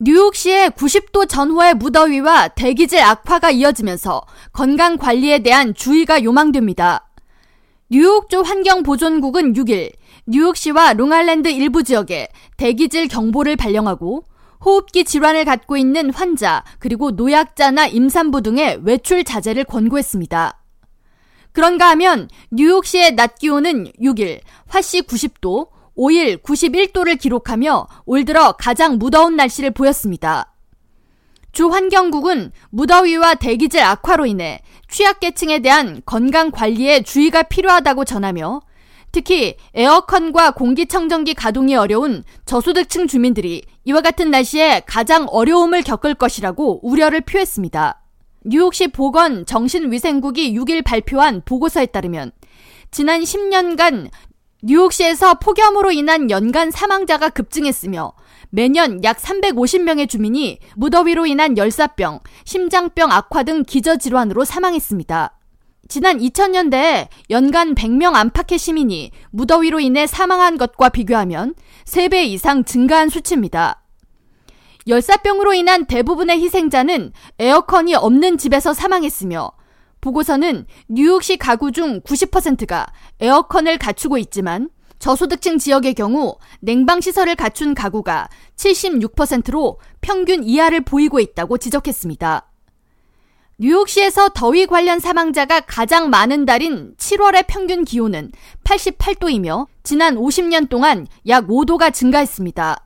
뉴욕시의 90도 전후의 무더위와 대기질 악화가 이어지면서 건강 관리에 대한 주의가 요망됩니다. 뉴욕주 환경보존국은 6일 뉴욕시와 롱알랜드 일부 지역에 대기질 경보를 발령하고 호흡기 질환을 갖고 있는 환자 그리고 노약자나 임산부 등의 외출 자제를 권고했습니다. 그런가 하면 뉴욕시의 낮 기온은 6일 화씨 90도, 5일 91도를 기록하며 올 들어 가장 무더운 날씨를 보였습니다. 주 환경국은 무더위와 대기질 악화로 인해 취약계층에 대한 건강 관리에 주의가 필요하다고 전하며 특히 에어컨과 공기청정기 가동이 어려운 저소득층 주민들이 이와 같은 날씨에 가장 어려움을 겪을 것이라고 우려를 표했습니다. 뉴욕시 보건 정신위생국이 6일 발표한 보고서에 따르면 지난 10년간 뉴욕시에서 폭염으로 인한 연간 사망자가 급증했으며 매년 약 350명의 주민이 무더위로 인한 열사병, 심장병 악화 등 기저질환으로 사망했습니다. 지난 2000년대에 연간 100명 안팎의 시민이 무더위로 인해 사망한 것과 비교하면 3배 이상 증가한 수치입니다. 열사병으로 인한 대부분의 희생자는 에어컨이 없는 집에서 사망했으며 보고서는 뉴욕시 가구 중 90%가 에어컨을 갖추고 있지만 저소득층 지역의 경우 냉방 시설을 갖춘 가구가 76%로 평균 이하를 보이고 있다고 지적했습니다. 뉴욕시에서 더위 관련 사망자가 가장 많은 달인 7월의 평균 기온은 88도이며 지난 50년 동안 약 5도가 증가했습니다.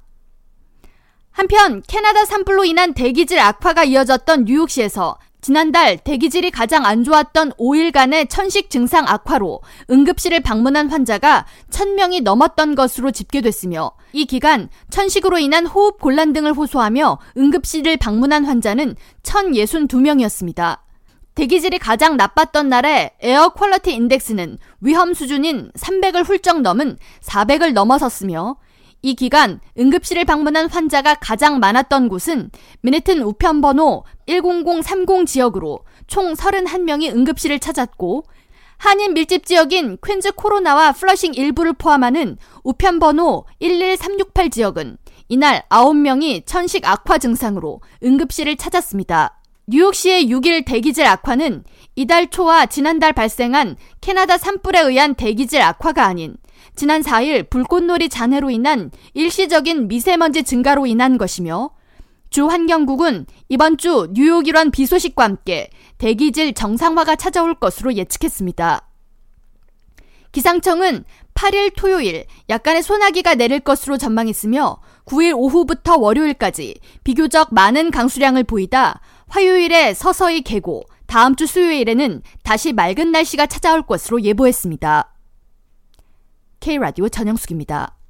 한편 캐나다 산불로 인한 대기질 악화가 이어졌던 뉴욕시에서 지난달 대기질이 가장 안 좋았던 5일간의 천식 증상 악화로 응급실을 방문한 환자가 1000명이 넘었던 것으로 집계됐으며 이 기간 천식으로 인한 호흡 곤란 등을 호소하며 응급실을 방문한 환자는 1062명이었습니다. 대기질이 가장 나빴던 날에 Air Quality Index는 위험 수준인 300을 훌쩍 넘은 400을 넘어섰으며 이 기간 응급실을 방문한 환자가 가장 많았던 곳은 맨해튼 우편번호 10030 지역으로 총 31명이 응급실을 찾았고 한인 밀집 지역인 퀸즈 코로나와 플러싱 일부를 포함하는 우편번호 11368 지역은 이날 9명이 천식 악화 증상으로 응급실을 찾았습니다. 뉴욕시의 6일 대기질 악화는 이달 초와 지난달 발생한 캐나다 산불에 의한 대기질 악화가 아닌 지난 4일 불꽃놀이 잔해로 인한 일시적인 미세먼지 증가로 인한 것이며 주 환경국은 이번 주 뉴욕 일원 비 소식과 함께 대기질 정상화가 찾아올 것으로 예측했습니다. 기상청은 8일 토요일 약간의 소나기가 내릴 것으로 전망했으며 9일 오후부터 월요일까지 비교적 많은 강수량을 보이다 화요일에 서서히 개고 다음 주 수요일에는 다시 맑은 날씨가 찾아올 것으로 예보했습니다. K라디오 전영숙입니다.